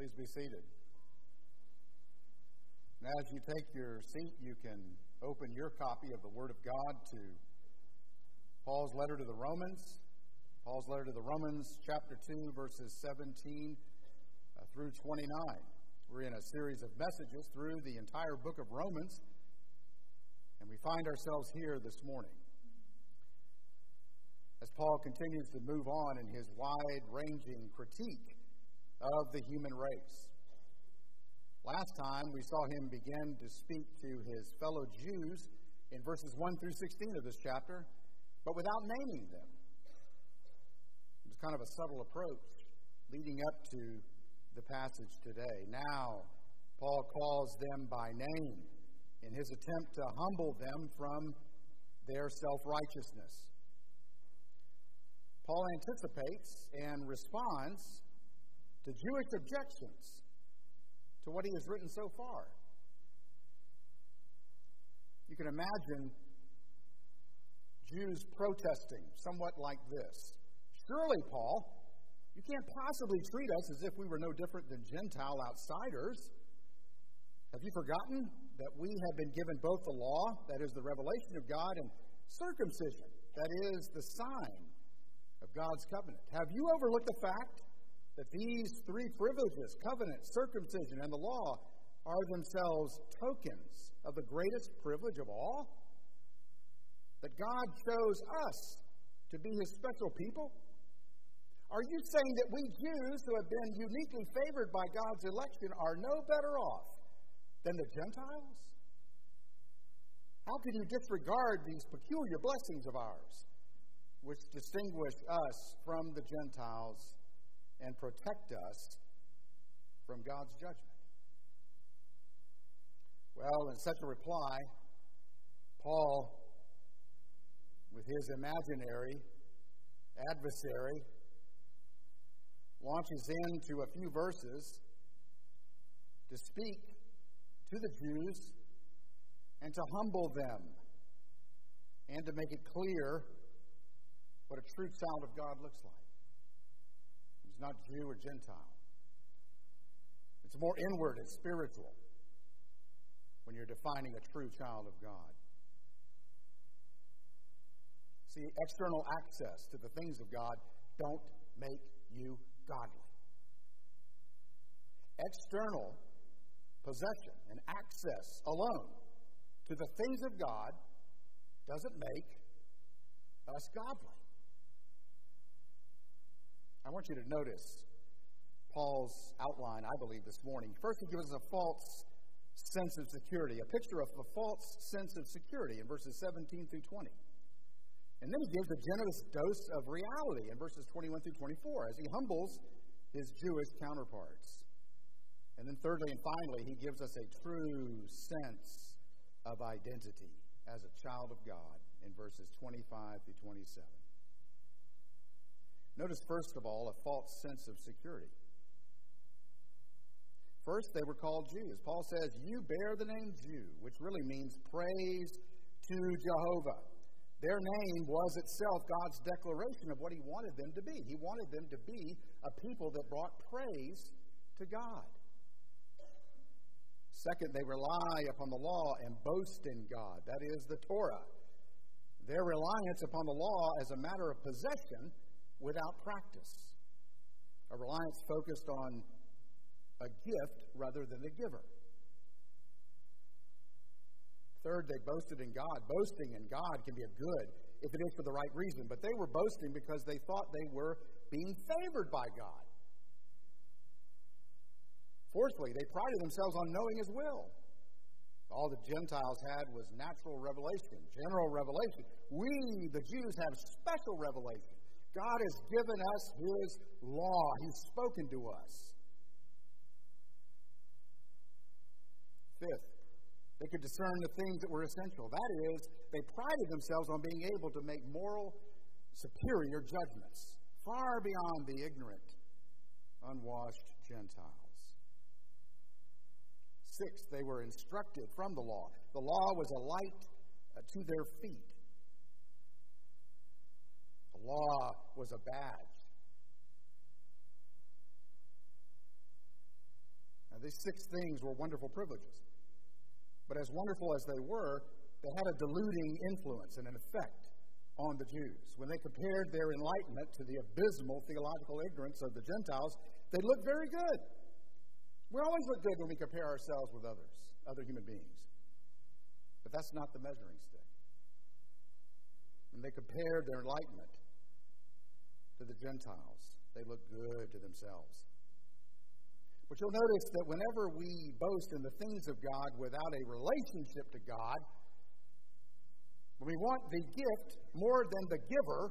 Please be seated. Now, as you take your seat, you can open your copy of the Word of God to Paul's letter to the Romans. Paul's letter to the Romans, chapter 2, verses 17 uh, through 29. We're in a series of messages through the entire book of Romans, and we find ourselves here this morning. As Paul continues to move on in his wide ranging critique of the human race. Last time, we saw him begin to speak to his fellow Jews in verses 1 through 16 of this chapter, but without naming them. It was kind of a subtle approach leading up to the passage today. Now, Paul calls them by name in his attempt to humble them from their self righteousness. Paul anticipates and responds to Jewish objections to what he has written so far. You can imagine Jews protesting somewhat like this Surely, Paul, you can't possibly treat us as if we were no different than Gentile outsiders. Have you forgotten that we have been given both the law, that is the revelation of God, and circumcision, that is the sign of God's covenant? Have you overlooked the fact that these three privileges covenant, circumcision, and the law are themselves tokens of the greatest privilege of all? That God chose us to be his special people? Are you saying that we Jews who have been uniquely favored by God's election are no better off than the Gentiles? How can you disregard these peculiar blessings of ours, which distinguish us from the Gentiles and protect us from God's judgment? Well, in such a reply, Paul, with his imaginary adversary, launches into a few verses to speak to the Jews and to humble them and to make it clear what a true child of God looks like not Jew or Gentile. It's more inward and spiritual when you're defining a true child of God. See, external access to the things of God don't make you godly. External possession and access alone to the things of God doesn't make us godly. I want you to notice Paul's outline, I believe, this morning. First, he gives us a false sense of security, a picture of a false sense of security in verses 17 through 20. And then he gives a generous dose of reality in verses 21 through 24 as he humbles his Jewish counterparts. And then, thirdly and finally, he gives us a true sense of identity as a child of God in verses 25 through 27. Notice, first of all, a false sense of security. First, they were called Jews. Paul says, You bear the name Jew, which really means praise to Jehovah. Their name was itself God's declaration of what He wanted them to be. He wanted them to be a people that brought praise to God. Second, they rely upon the law and boast in God. That is the Torah. Their reliance upon the law as a matter of possession without practice, a reliance focused on a gift rather than the giver. Third, they boasted in God. Boasting in God can be a good if it is for the right reason, but they were boasting because they thought they were being favored by God. Fourthly, they prided themselves on knowing His will. All the Gentiles had was natural revelation, general revelation. We, the Jews, have special revelation. God has given us His law, He's spoken to us. Fifth, they could discern the things that were essential. That is, they prided themselves on being able to make moral, superior judgments, far beyond the ignorant, unwashed Gentiles. Sixth, they were instructed from the law. The law was a light uh, to their feet law was a badge. Now, These six things were wonderful privileges. But as wonderful as they were, they had a deluding influence and an effect on the Jews. When they compared their enlightenment to the abysmal theological ignorance of the Gentiles, they looked very good. We always look good when we compare ourselves with others, other human beings. But that's not the measuring stick. When they compared their enlightenment to the Gentiles, they look good to themselves. But you'll notice that whenever we boast in the things of God without a relationship to God, when we want the gift more than the giver,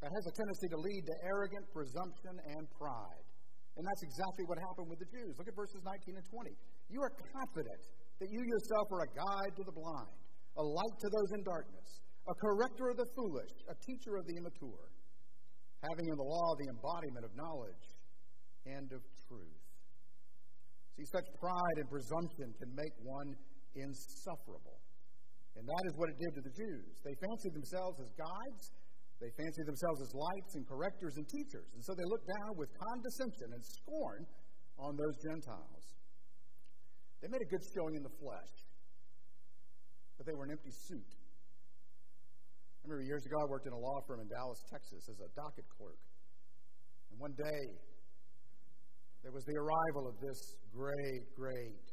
that has a tendency to lead to arrogant presumption and pride. And that's exactly what happened with the Jews. Look at verses 19 and 20. You are confident that you yourself are a guide to the blind, a light to those in darkness, a corrector of the foolish, a teacher of the immature, having in the law the embodiment of knowledge and of truth. See, such pride and presumption can make one insufferable. And that is what it did to the Jews. They fancied themselves as guides, they fancied themselves as lights and correctors and teachers. And so they looked down with condescension and scorn on those Gentiles. They made a good showing in the flesh, but they were an empty suit. I remember years ago I worked in a law firm in Dallas, Texas as a docket clerk. And one day there was the arrival of this great, great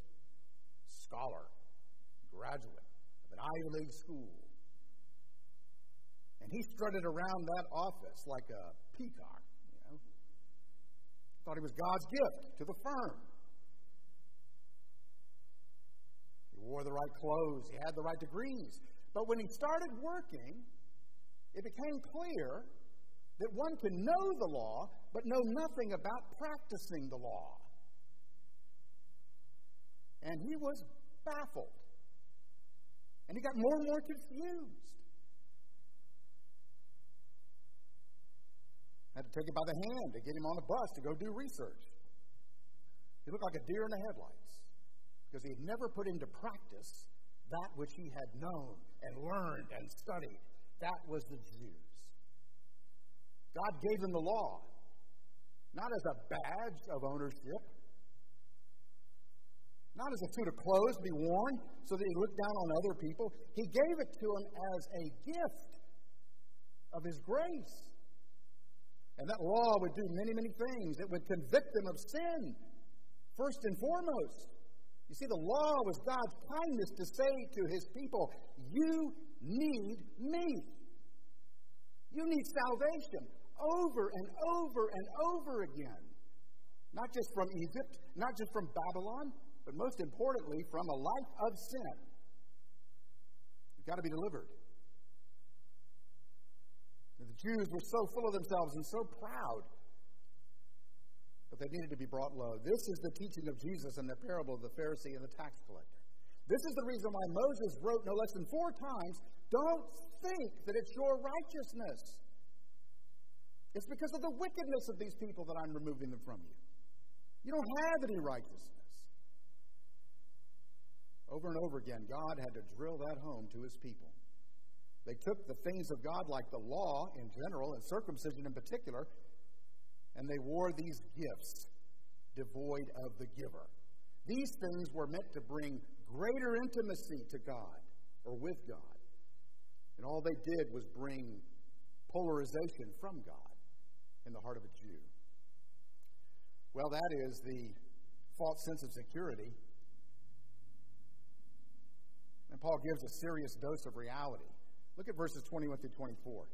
scholar, graduate of an Ivy League school. And he strutted around that office like a peacock, you know. Thought he was God's gift to the firm. He wore the right clothes, he had the right degrees. But when he started working, it became clear that one can know the law, but know nothing about practicing the law. And he was baffled. And he got more and more confused. Had to take him by the hand to get him on a bus to go do research. He looked like a deer in the headlights because he had never put into practice that which he had known and learned and studied. That was the Jews. God gave them the law, not as a badge of ownership, not as a suit of clothes to be worn so that he looked down on other people. He gave it to them as a gift of his grace. And that law would do many, many things. It would convict them of sin, first and foremost. You see, the law was God's kindness to say to his people, You need me. You need salvation over and over and over again. Not just from Egypt, not just from Babylon, but most importantly, from a life of sin. You've got to be delivered. And the Jews were so full of themselves and so proud, but they needed to be brought low. This is the teaching of Jesus in the parable of the Pharisee and the tax collector. This is the reason why Moses wrote no less than four times don't think that it's your righteousness. It's because of the wickedness of these people that I'm removing them from you. You don't have any righteousness. Over and over again, God had to drill that home to his people. They took the things of God, like the law in general and circumcision in particular, and they wore these gifts devoid of the giver. These things were meant to bring greater intimacy to God or with God. And all they did was bring polarization from God in the heart of a Jew? Well, that is the false sense of security. And Paul gives a serious dose of reality. Look at verses 21 through 24.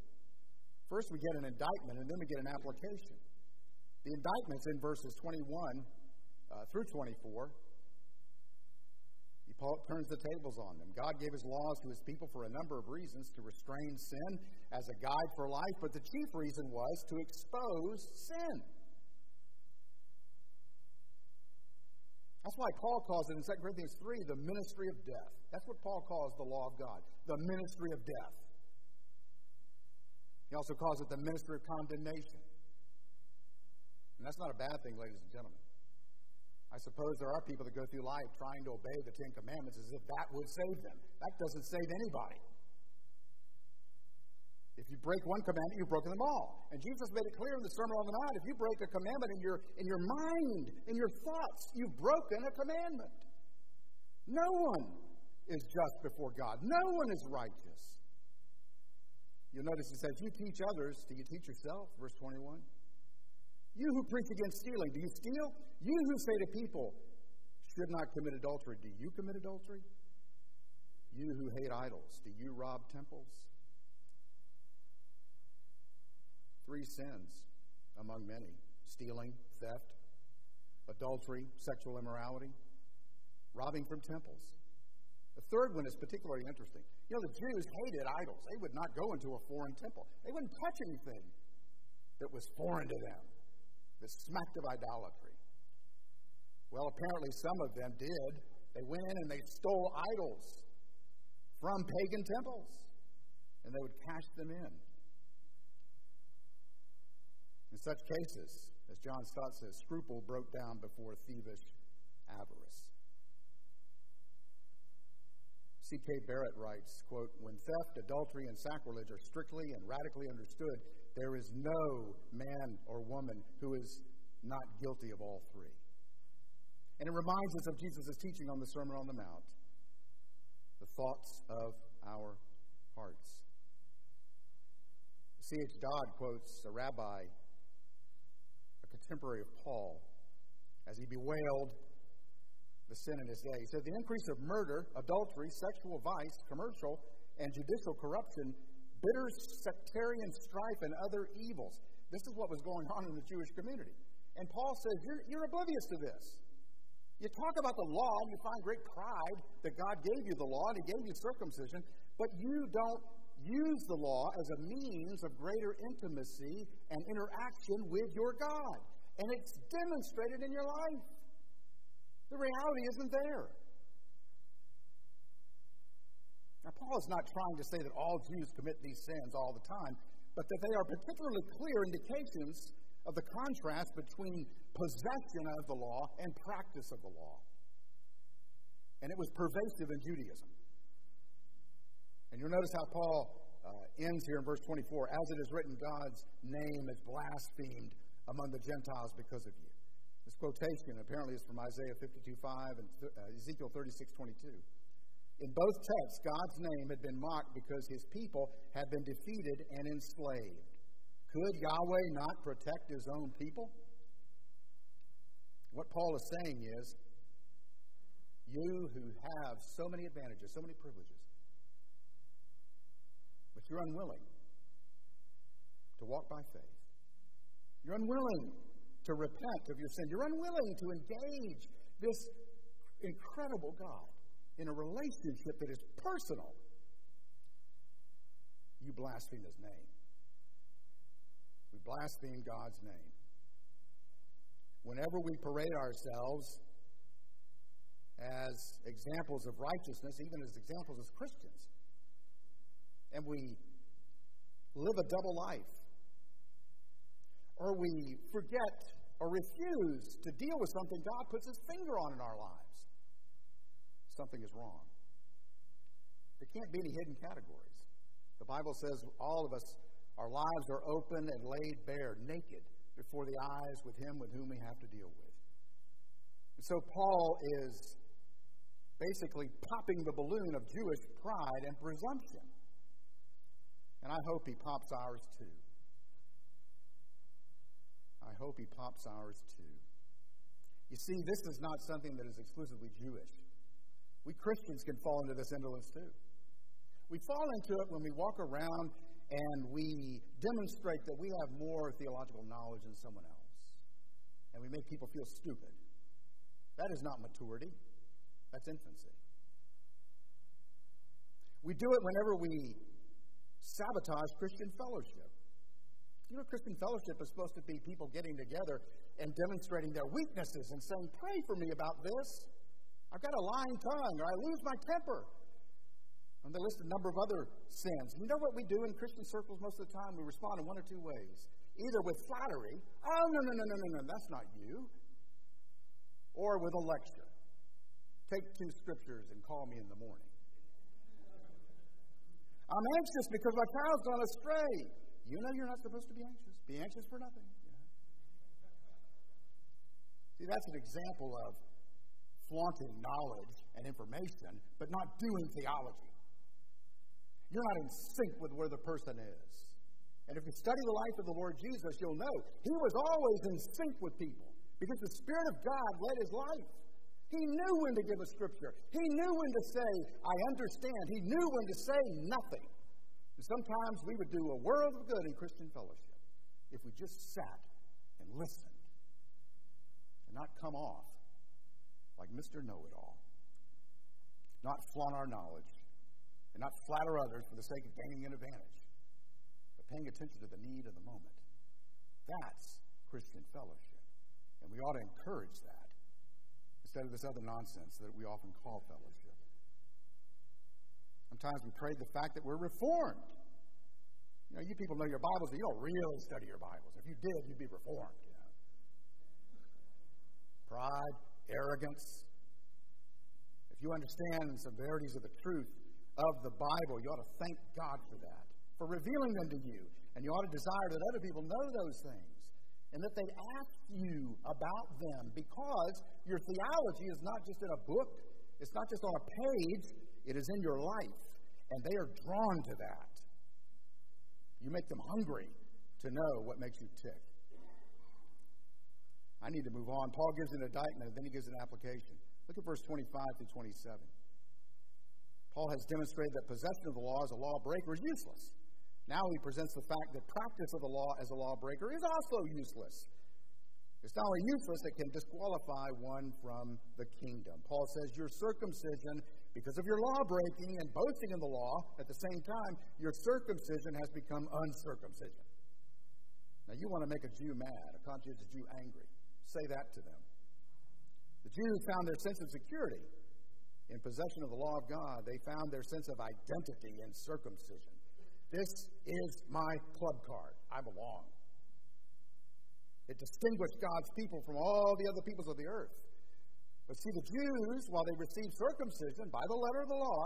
First, we get an indictment, and then we get an application. The indictment's in verses 21 uh, through 24. Paul turns the tables on them. God gave his laws to his people for a number of reasons to restrain sin as a guide for life, but the chief reason was to expose sin. That's why Paul calls it in 2 Corinthians 3 the ministry of death. That's what Paul calls the law of God, the ministry of death. He also calls it the ministry of condemnation. And that's not a bad thing, ladies and gentlemen. I suppose there are people that go through life trying to obey the Ten Commandments as if that would save them. That doesn't save anybody. If you break one commandment, you've broken them all. And Jesus made it clear in the Sermon on the Mount if you break a commandment in your, in your mind, in your thoughts, you've broken a commandment. No one is just before God, no one is righteous. You'll notice he says, You teach others, do you teach yourself? Verse 21. You who preach against stealing, do you steal? You who say to people, should not commit adultery, do you commit adultery? You who hate idols, do you rob temples? three sins among many stealing, theft, adultery, sexual immorality, robbing from temples. The third one is particularly interesting. You know, the Jews hated idols. They would not go into a foreign temple, they wouldn't touch anything that was foreign to them, that smacked of idolatry. Well, apparently some of them did. They went in and they stole idols from pagan temples, and they would cash them in. In such cases, as John Stott says, scruple broke down before thievish avarice. C.K. Barrett writes, quote, When theft, adultery, and sacrilege are strictly and radically understood, there is no man or woman who is not guilty of all three. And it reminds us of Jesus' teaching on the Sermon on the Mount the thoughts of our hearts. C.H. Dodd quotes a rabbi a contemporary of Paul as he bewailed the sin in his day. He said, The increase of murder, adultery, sexual vice, commercial and judicial corruption, bitter sectarian strife, and other evils. This is what was going on in the Jewish community. And Paul says, You're, you're oblivious to this. You talk about the law, and you find great pride that God gave you the law and He gave you circumcision, but you don't use the law as a means of greater intimacy and interaction with your God. And it's demonstrated in your life. The reality isn't there. Now, Paul is not trying to say that all Jews commit these sins all the time, but that they are particularly clear indications of the contrast between possession of the law and practice of the law. And it was pervasive in Judaism. And you'll notice how Paul uh, ends here in verse 24 as it is written, God's name is blasphemed among the Gentiles because of you. This quotation apparently is from Isaiah 52:5 and uh, Ezekiel 36:22. In both texts, God's name had been mocked because his people had been defeated and enslaved. Could Yahweh not protect his own people? What Paul is saying is, you who have so many advantages, so many privileges, but you're unwilling to walk by faith. You're unwilling to repent of your sin. You're unwilling to engage this incredible God in a relationship that is personal. You blaspheme his name. We blaspheme God's name. Whenever we parade ourselves as examples of righteousness, even as examples as Christians, and we live a double life. Or we forget or refuse to deal with something God puts his finger on in our lives. Something is wrong. There can't be any hidden categories. The Bible says all of us, our lives are open and laid bare, naked, before the eyes with him with whom we have to deal with. And so Paul is basically popping the balloon of Jewish pride and presumption. And I hope he pops ours too. I hope he pops ours too. You see, this is not something that is exclusively Jewish. We Christians can fall into this indolence too. We fall into it when we walk around and we demonstrate that we have more theological knowledge than someone else. And we make people feel stupid. That is not maturity, that's infancy. We do it whenever we sabotage Christian fellowship. You know, Christian fellowship is supposed to be people getting together and demonstrating their weaknesses and saying, Pray for me about this. I've got a lying tongue, or I lose my temper. And they list a number of other sins. You know what we do in Christian circles most of the time? We respond in one or two ways. Either with flattery, oh, no, no, no, no, no, no, that's not you. Or with a lecture. Take two scriptures and call me in the morning. I'm anxious because my child's gone astray. You know you're not supposed to be anxious. Be anxious for nothing. See, that's an example of flaunting knowledge and information, but not doing theology. You're not in sync with where the person is. And if you study the life of the Lord Jesus, you'll know he was always in sync with people because the Spirit of God led his life. He knew when to give a scripture. He knew when to say, I understand. He knew when to say nothing. And sometimes we would do a world of good in Christian fellowship if we just sat and listened and not come off like Mr. Know It All, not flaunt our knowledge, and not flatter others for the sake of gaining an advantage, but paying attention to the need of the moment. That's Christian fellowship. And we ought to encourage that instead of this other nonsense that we often call fellowship. Sometimes we trade the fact that we're reformed. You know, you people know your Bibles, but you don't really study your Bibles. If you did, you'd be reformed. You know. Pride, arrogance. If you understand the severities of the truth of the Bible, you ought to thank God for that, for revealing them to you. And you ought to desire that other people know those things and that they ask you about them because your theology is not just in a book, it's not just on a page, it is in your life. And they are drawn to that. You make them hungry to know what makes you tick. I need to move on. Paul gives an indictment, then he gives an application. Look at verse 25 through 27. Paul has demonstrated that possession of the law as a lawbreaker is useless. Now he presents the fact that practice of the law as a lawbreaker is also useless. It's not only useless, it can disqualify one from the kingdom. Paul says, Your circumcision, because of your law breaking and boasting in the law, at the same time, your circumcision has become uncircumcision. Now, you want to make a Jew mad, a conscientious Jew angry. Say that to them. The Jews found their sense of security in possession of the law of God. They found their sense of identity in circumcision. This is my club card. I belong. It distinguished God's people from all the other peoples of the earth. But see, the Jews, while they received circumcision by the letter of the law,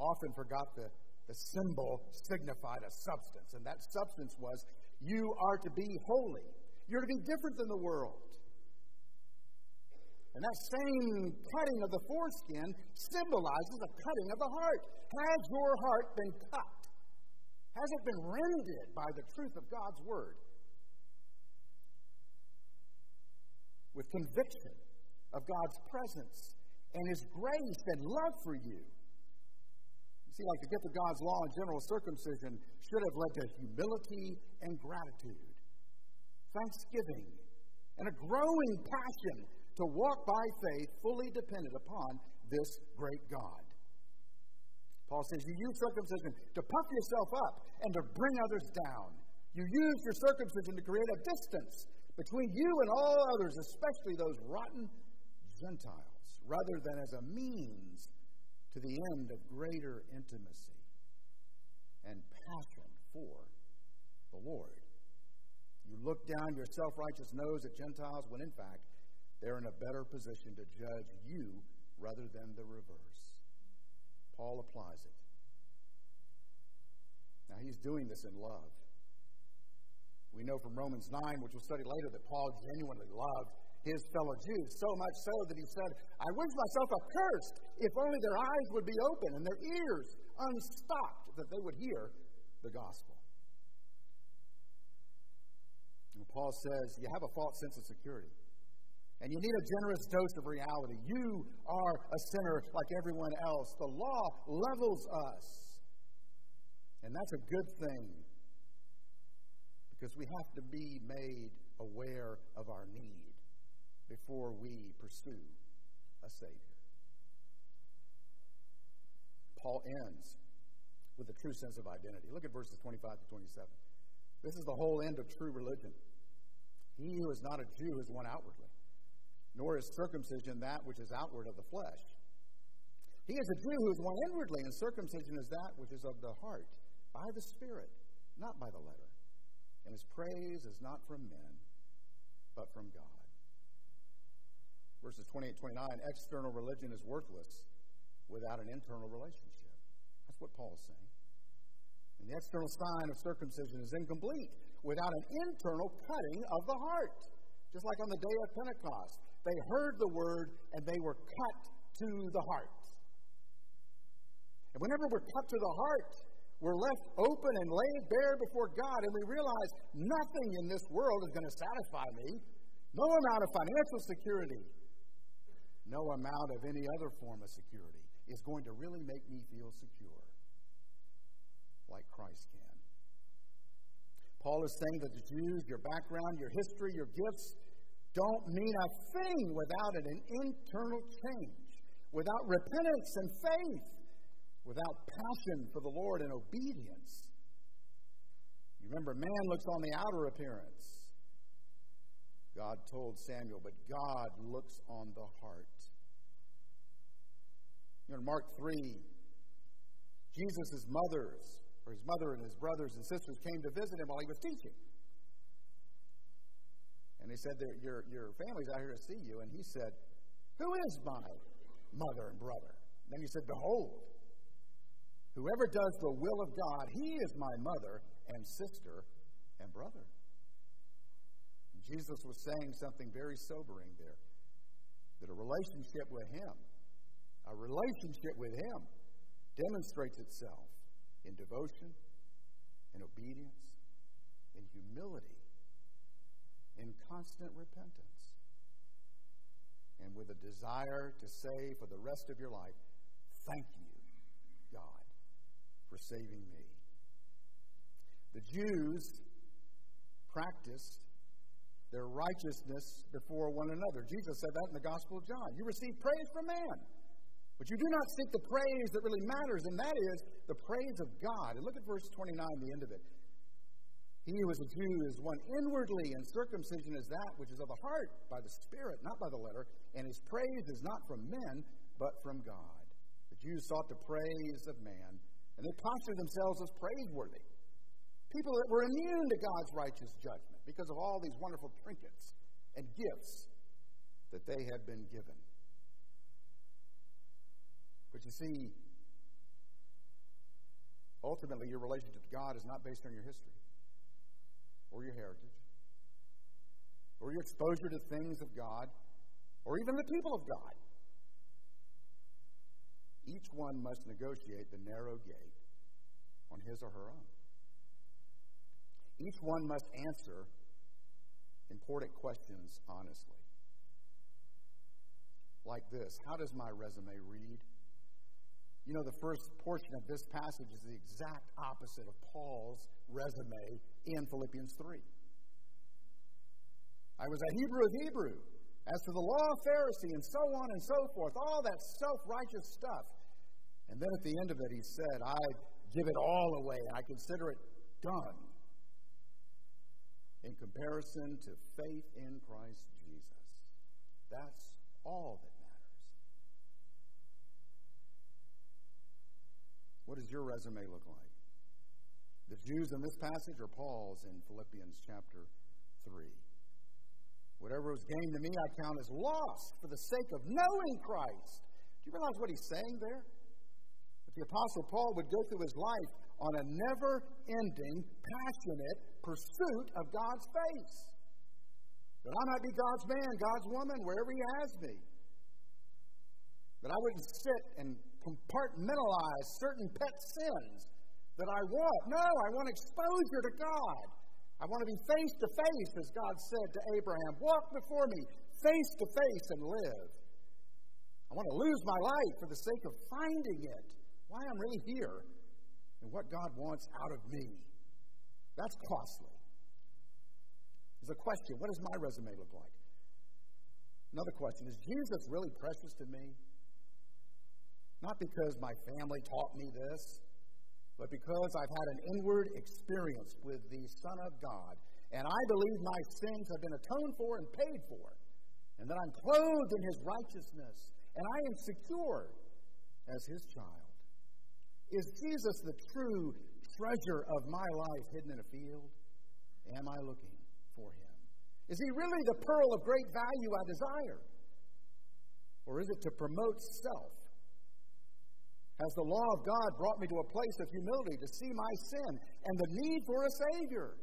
often forgot the, the symbol signified a substance. And that substance was you are to be holy, you're to be different than the world. And that same cutting of the foreskin symbolizes a cutting of the heart. Has your heart been cut? Has it been rended by the truth of God's Word? With conviction of God's presence and His grace and love for you. You see, like the gift of God's law and general circumcision should have led to humility and gratitude, thanksgiving, and a growing passion to walk by faith, fully dependent upon this great God. Paul says, You use circumcision to puff yourself up and to bring others down. You use your circumcision to create a distance between you and all others, especially those rotten Gentiles, rather than as a means to the end of greater intimacy and passion for the Lord. You look down your self righteous nose at Gentiles when, in fact, they're in a better position to judge you rather than the reverse. Paul applies it. Now, he's doing this in love. We know from Romans 9, which we'll study later, that Paul genuinely loved his fellow Jews, so much so that he said, I wish myself accursed if only their eyes would be open and their ears unstopped, that they would hear the gospel. And Paul says, You have a false sense of security. And you need a generous dose of reality. You are a sinner like everyone else. The law levels us. And that's a good thing because we have to be made aware of our need before we pursue a Savior. Paul ends with a true sense of identity. Look at verses 25 to 27. This is the whole end of true religion. He who is not a Jew is one outwardly nor is circumcision that which is outward of the flesh. He is a Jew who is one inwardly, and circumcision is that which is of the heart, by the Spirit, not by the letter. And his praise is not from men, but from God. Verses 28 29 external religion is worthless without an internal relationship. That's what Paul is saying. And the external sign of circumcision is incomplete without an internal cutting of the heart. Just like on the day of Pentecost, they heard the word and they were cut to the heart. And whenever we're cut to the heart, we're left open and laid bare before God, and we realize nothing in this world is going to satisfy me. No amount of financial security, no amount of any other form of security is going to really make me feel secure like Christ can. Paul is saying that the Jews, your background, your history, your gifts, don't mean a thing without an internal change, without repentance and faith, without passion for the Lord and obedience. You remember, man looks on the outer appearance. God told Samuel, but God looks on the heart. You know, in Mark 3, Jesus' mothers, or his mother and his brothers and sisters came to visit him while he was teaching. And they said, your, your family's out here to see you. And he said, Who is my mother and brother? And then he said, Behold, whoever does the will of God, he is my mother and sister and brother. And Jesus was saying something very sobering there that a relationship with him, a relationship with him, demonstrates itself in devotion, in obedience, in humility in constant repentance and with a desire to say for the rest of your life, Thank you, God, for saving me. The Jews practiced their righteousness before one another. Jesus said that in the Gospel of John. You receive praise from man, but you do not seek the praise that really matters, and that is the praise of God. And look at verse 29, the end of it. He who is a Jew is one inwardly, and circumcision is that which is of the heart, by the Spirit, not by the letter. And his praise is not from men, but from God. The Jews sought the praise of man, and they postured themselves as praiseworthy. People that were immune to God's righteous judgment because of all these wonderful trinkets and gifts that they had been given. But you see, ultimately, your relationship to God is not based on your history or your heritage, or your exposure to things of God, or even the people of God. Each one must negotiate the narrow gate on his or her own. Each one must answer important questions honestly. Like this How does my resume read? You know, the first portion of this passage is the exact opposite of Paul's resume in Philippians 3. I was a Hebrew of Hebrew. As to the law, of Pharisee, and so on and so forth, all that self righteous stuff. And then at the end of it, he said, I give it all away. I consider it done in comparison to faith in Christ Jesus. That's all that What does your resume look like? The Jews in this passage or Paul's in Philippians chapter 3? Whatever was gained to me, I count as lost for the sake of knowing Christ. Do you realize what he's saying there? That the Apostle Paul would go through his life on a never ending, passionate pursuit of God's face. That I might be God's man, God's woman, wherever he has me. That I wouldn't sit and compartmentalize certain pet sins that I want. No, I want exposure to God. I want to be face to face, as God said to Abraham walk before me face to face and live. I want to lose my life for the sake of finding it, why I'm really here, and what God wants out of me. That's costly. There's a question what does my resume look like? Another question is Jesus really precious to me? Not because my family taught me this, but because I've had an inward experience with the Son of God. And I believe my sins have been atoned for and paid for. And that I'm clothed in his righteousness. And I am secure as his child. Is Jesus the true treasure of my life hidden in a field? Am I looking for him? Is he really the pearl of great value I desire? Or is it to promote self Has the law of God brought me to a place of humility to see my sin and the need for a Savior?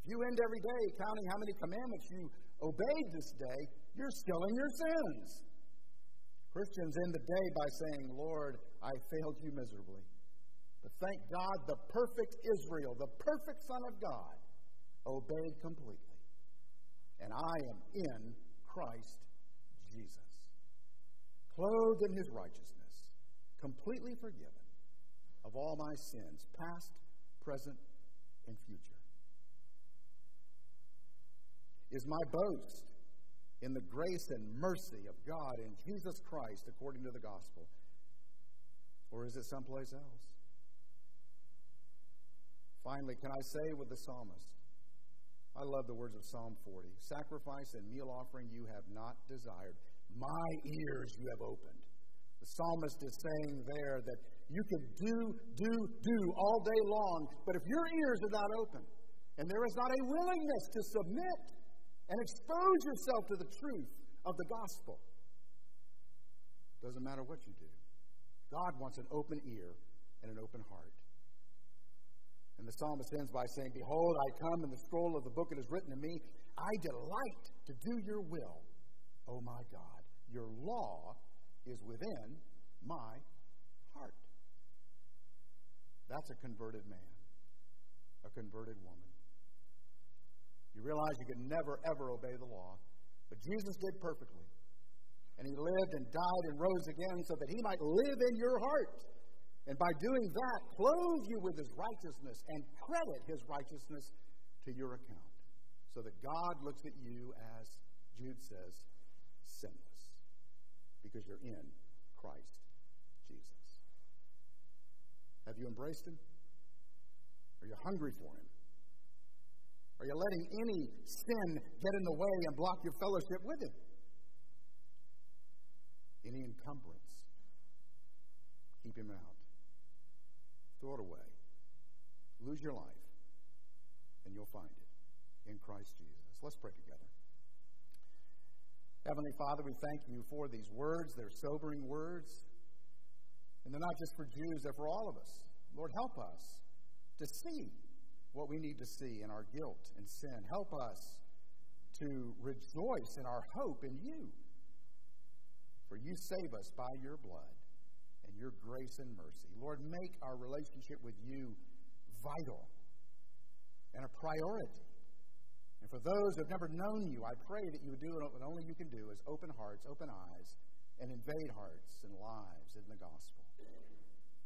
If you end every day counting how many commandments you obeyed this day, you're still in your sins. Christians end the day by saying, Lord, I failed you miserably. But thank God, the perfect Israel, the perfect Son of God, obeyed completely. And I am in Christ Jesus, clothed in his righteousness, completely forgiven of all my sins, past, present, and future. Is my boast in the grace and mercy of God in Jesus Christ according to the gospel? Or is it someplace else? Finally, can I say with the psalmist, I love the words of Psalm 40 Sacrifice and meal offering you have not desired. My ears you have opened. The psalmist is saying there that you can do, do, do all day long, but if your ears are not open and there is not a willingness to submit and expose yourself to the truth of the gospel, doesn't matter what you do. God wants an open ear and an open heart. And the psalmist ends by saying, Behold, I come, and the scroll of the book it is written to me. I delight to do your will, O my God. Your law is within my heart. That's a converted man, a converted woman. You realize you can never, ever obey the law, but Jesus did perfectly. And he lived and died and rose again so that he might live in your heart. And by doing that, clothe you with his righteousness and credit his righteousness to your account. So that God looks at you as, Jude says, sinless. Because you're in Christ Jesus. Have you embraced him? Are you hungry for him? Are you letting any sin get in the way and block your fellowship with him? Any encumbrance? Keep him out. Throw it away. Lose your life, and you'll find it in Christ Jesus. Let's pray together. Heavenly Father, we thank you for these words. They're sobering words. And they're not just for Jews, they're for all of us. Lord, help us to see what we need to see in our guilt and sin. Help us to rejoice in our hope in you. For you save us by your blood and your grace and mercy. Lord, make our relationship with you vital and a priority. For those who have never known you, I pray that you would do what only you can do is open hearts, open eyes, and invade hearts and lives in the gospel.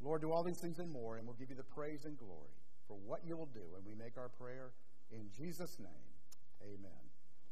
Lord, do all these things and more, and we'll give you the praise and glory for what you will do. And we make our prayer in Jesus' name. Amen.